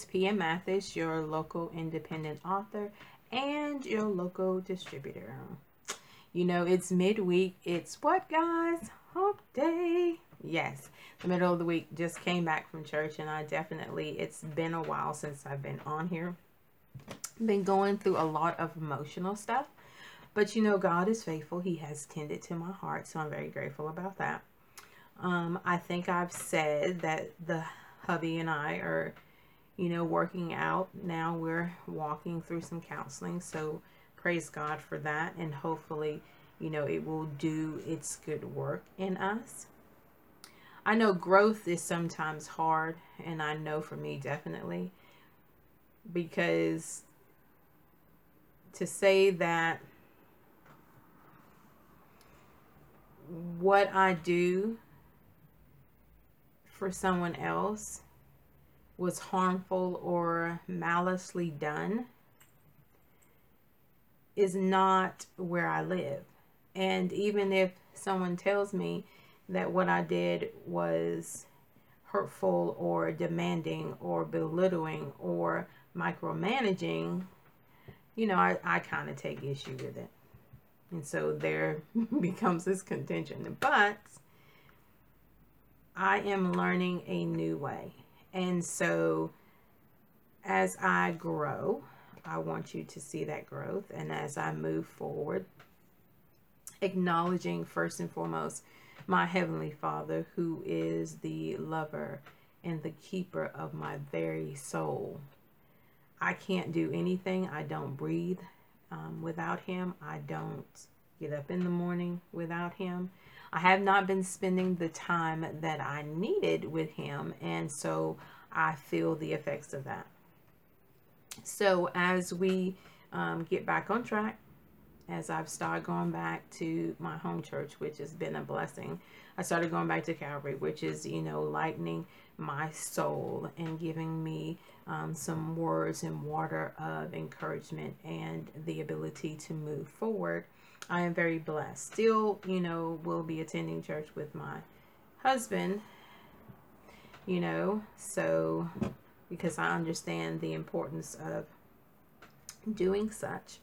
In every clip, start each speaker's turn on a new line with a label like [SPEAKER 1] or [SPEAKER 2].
[SPEAKER 1] it's PM Mathis, your local independent author and your local distributor. You know, it's midweek. It's what, guys? Hump day. Yes, the middle of the week. Just came back from church, and I definitely, it's been a while since I've been on here. Been going through a lot of emotional stuff. But you know, God is faithful. He has tended to my heart, so I'm very grateful about that. Um, I think I've said that the hubby and I are, you know, working out. Now we're walking through some counseling. So praise God for that. And hopefully, you know, it will do its good work in us. I know growth is sometimes hard. And I know for me, definitely. Because to say that what I do for someone else was harmful or maliciously done is not where I live. And even if someone tells me that what I did was hurtful or demanding or belittling or micromanaging, you know, I, I kind of take issue with it. And so there becomes this contention. But I am learning a new way. And so as I grow, I want you to see that growth. And as I move forward, acknowledging first and foremost my Heavenly Father, who is the lover and the keeper of my very soul. I can't do anything. I don't breathe um, without Him. I don't get up in the morning without Him. I have not been spending the time that I needed with him, and so I feel the effects of that. So, as we um, get back on track, as I've started going back to my home church, which has been a blessing, I started going back to Calvary, which is, you know, lightening my soul and giving me um, some words and water of encouragement and the ability to move forward I am very blessed. Still, you know, will be attending church with my husband, you know, so because I understand the importance of doing such.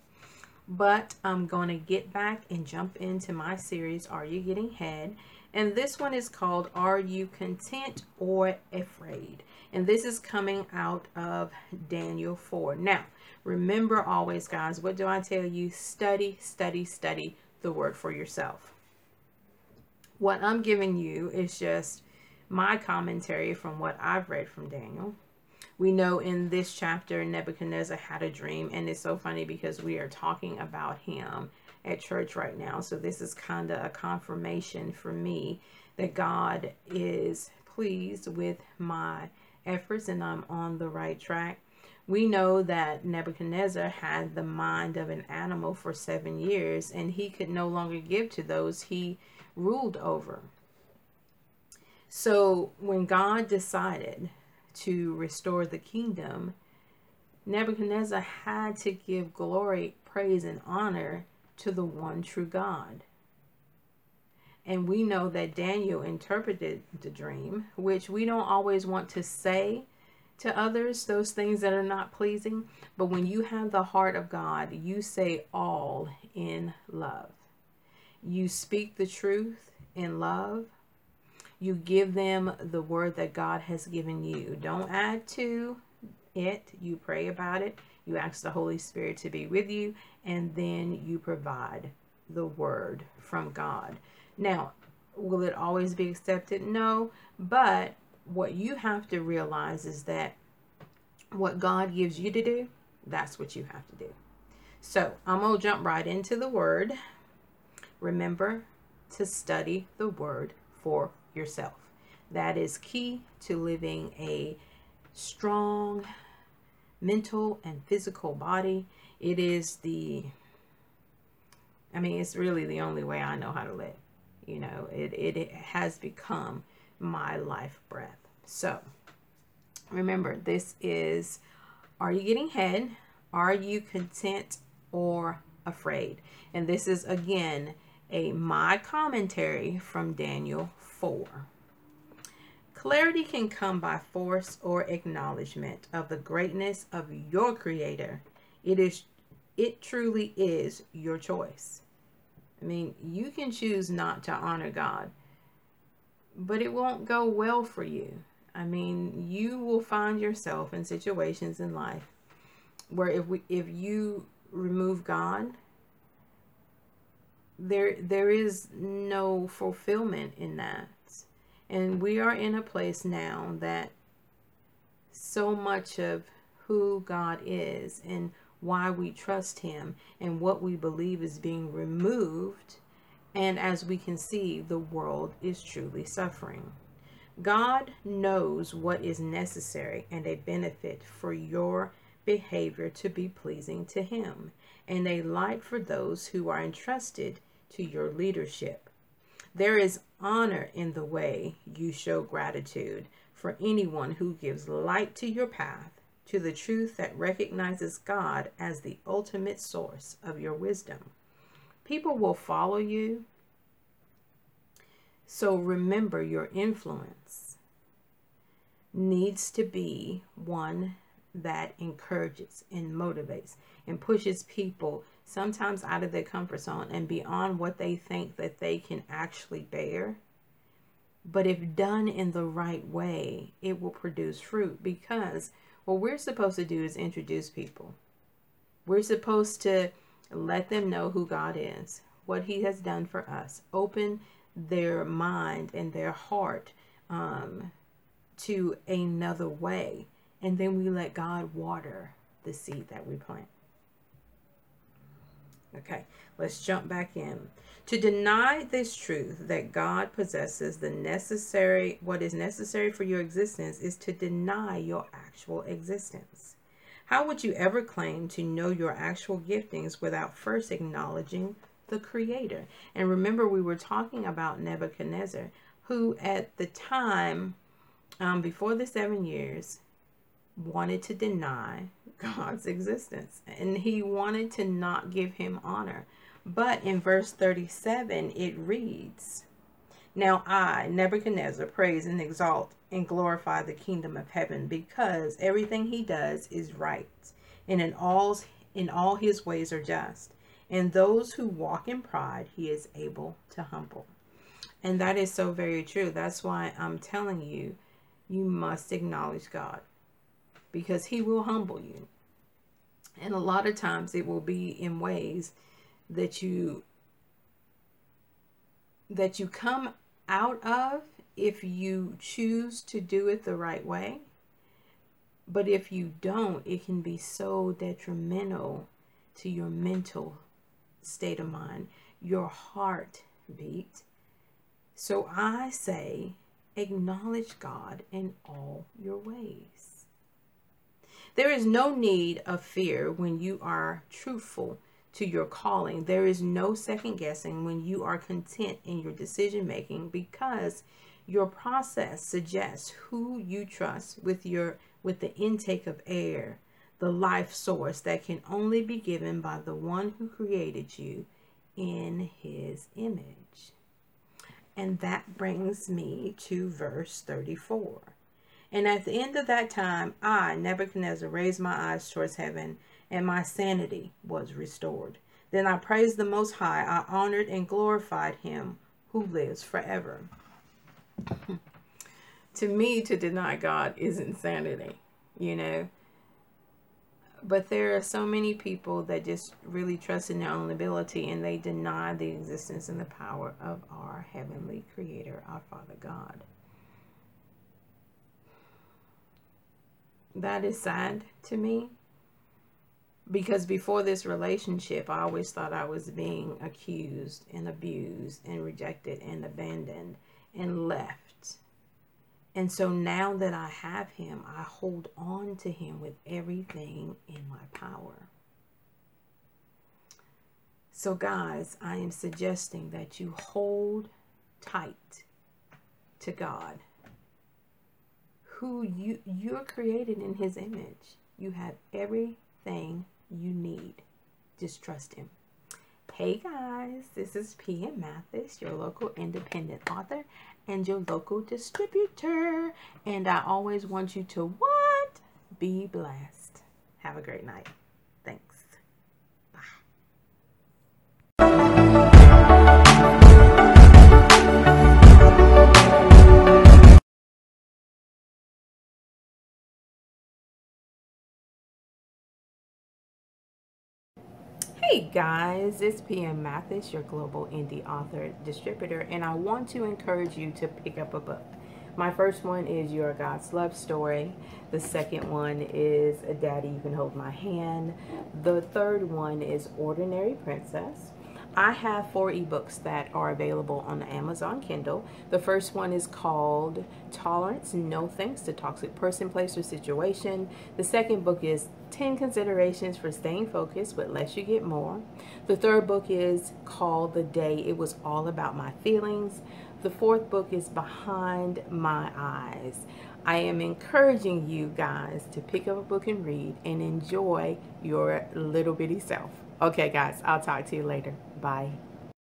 [SPEAKER 1] But I'm going to get back and jump into my series, Are You Getting Head? And this one is called Are You Content or Afraid? And this is coming out of Daniel 4. Now, Remember always, guys, what do I tell you? Study, study, study the word for yourself. What I'm giving you is just my commentary from what I've read from Daniel. We know in this chapter, Nebuchadnezzar had a dream, and it's so funny because we are talking about him at church right now. So, this is kind of a confirmation for me that God is pleased with my efforts and I'm on the right track. We know that Nebuchadnezzar had the mind of an animal for seven years, and he could no longer give to those he ruled over. So when God decided to restore the kingdom, Nebuchadnezzar had to give glory, praise, and honor to the one true God. And we know that Daniel interpreted the dream, which we don't always want to say to others, those things that are not pleasing. But when you have the heart of God, you say all in love. You speak the truth in love. You give them the word that God has given you. Don't add to it. You pray about it. You ask the Holy Spirit to be with you. And then you provide the word from God. Now, will it always be accepted? No. But what you have to realize is that what God gives you to do, that's what you have to do. So I'm going to jump right into the word. Remember to study the word for yourself. That is key to living a strong mental and physical body. It is the, I mean, it's really the only way I know how to live. You know, it, it, has become my life breath. So remember, this is Are you getting head? Are you content or afraid? And this is again a my commentary from Daniel 4. Clarity can come by force or acknowledgement of the greatness of your creator. It is it truly is your choice. I mean, you can choose not to honor God, but it won't go well for you. I mean, you will find yourself in situations in life where if we if you remove God, there there is no fulfillment in that. And we are in a place now that so much of who God is and why we trust him and what we believe is being removed and as we can see the world is truly suffering. God knows what is necessary and a benefit for your behavior to be pleasing to Him, and a light for those who are entrusted to your leadership. There is honor in the way you show gratitude for anyone who gives light to your path, to the truth that recognizes God as the ultimate source of your wisdom. People will follow you so remember your influence needs to be one that encourages and motivates and pushes people sometimes out of their comfort zone and beyond what they think that they can actually bear. But if done in the right way, it will produce fruit because what we're supposed to do is introduce people. We're supposed to let them know who God is, what He has done for us, open their mind and their heart um, to another way. And then we let God water the seed that we plant. Okay, let's jump back in. To deny this truth that God possesses the necessary, what is necessary for your existence, is to deny your actual existence. How would you ever claim to know your actual giftings without first acknowledging the creator. And remember, we were talking about Nebuchadnezzar, who at the time, um, before the seven years, wanted to deny God's existence. And he wanted to not give him honor. But in verse 37, it reads, Now I, Nebuchadnezzar, praise and exalt and glorify the kingdom of heaven because everything he does is right and in all in all his ways are just and those who walk in pride, he is able to humble. And that is so very true. That's why I'm telling you, you must acknowledge God because he will humble you. And a lot of times it will be in ways that you that you come out of if you choose to do it the right way. But if you don't, it can be so detrimental to your mental state of mind, your heart beat. So I say, acknowledge God in all your ways. There is no need of fear when you are truthful to your calling. There is no second guessing when you are content in your decision making because your process suggests who you trust with your with the intake of air the life source that can only be given by the one who created you in his image. And that brings me to verse 34. And at the end of that time, I, Nebuchadnezzar, raised my eyes towards heaven, and my sanity was restored. Then I praised the Most High. I honored and glorified him who lives forever. to me, to deny God is insanity, you know but there are so many people that just really trust in their own ability and they deny the existence and the power of our heavenly creator, our Father God. That is sad to me. Because before this relationship, I always thought I was being accused and abused and rejected and abandoned and left. And so now that I have him, I hold on to him with everything in my power. So, guys, I am suggesting that you hold tight to God, who you you're created in His image. You have everything you need. Just trust Him. Hey guys, this is P.M. Mathis, your local independent author and your local distributor. And I always want you to what? Be blessed. Have a great night. Hey guys, it's PM Mathis, your global indie author distributor, and I want to encourage you to pick up a book. My first one is Your God's Love Story. The second one is Daddy, You Can Hold My Hand. The third one is Ordinary Princess. I have four ebooks that are available on the Amazon Kindle. The first one is called Tolerance No Thanks to Toxic Person, Place, or Situation. The second book is 10 Considerations for Staying Focused but Less You Get More. The third book is called The Day It Was All About My Feelings. The fourth book is Behind My Eyes. I am encouraging you guys to pick up a book and read and enjoy your little bitty self. Okay, guys, I'll talk to you later. Bye.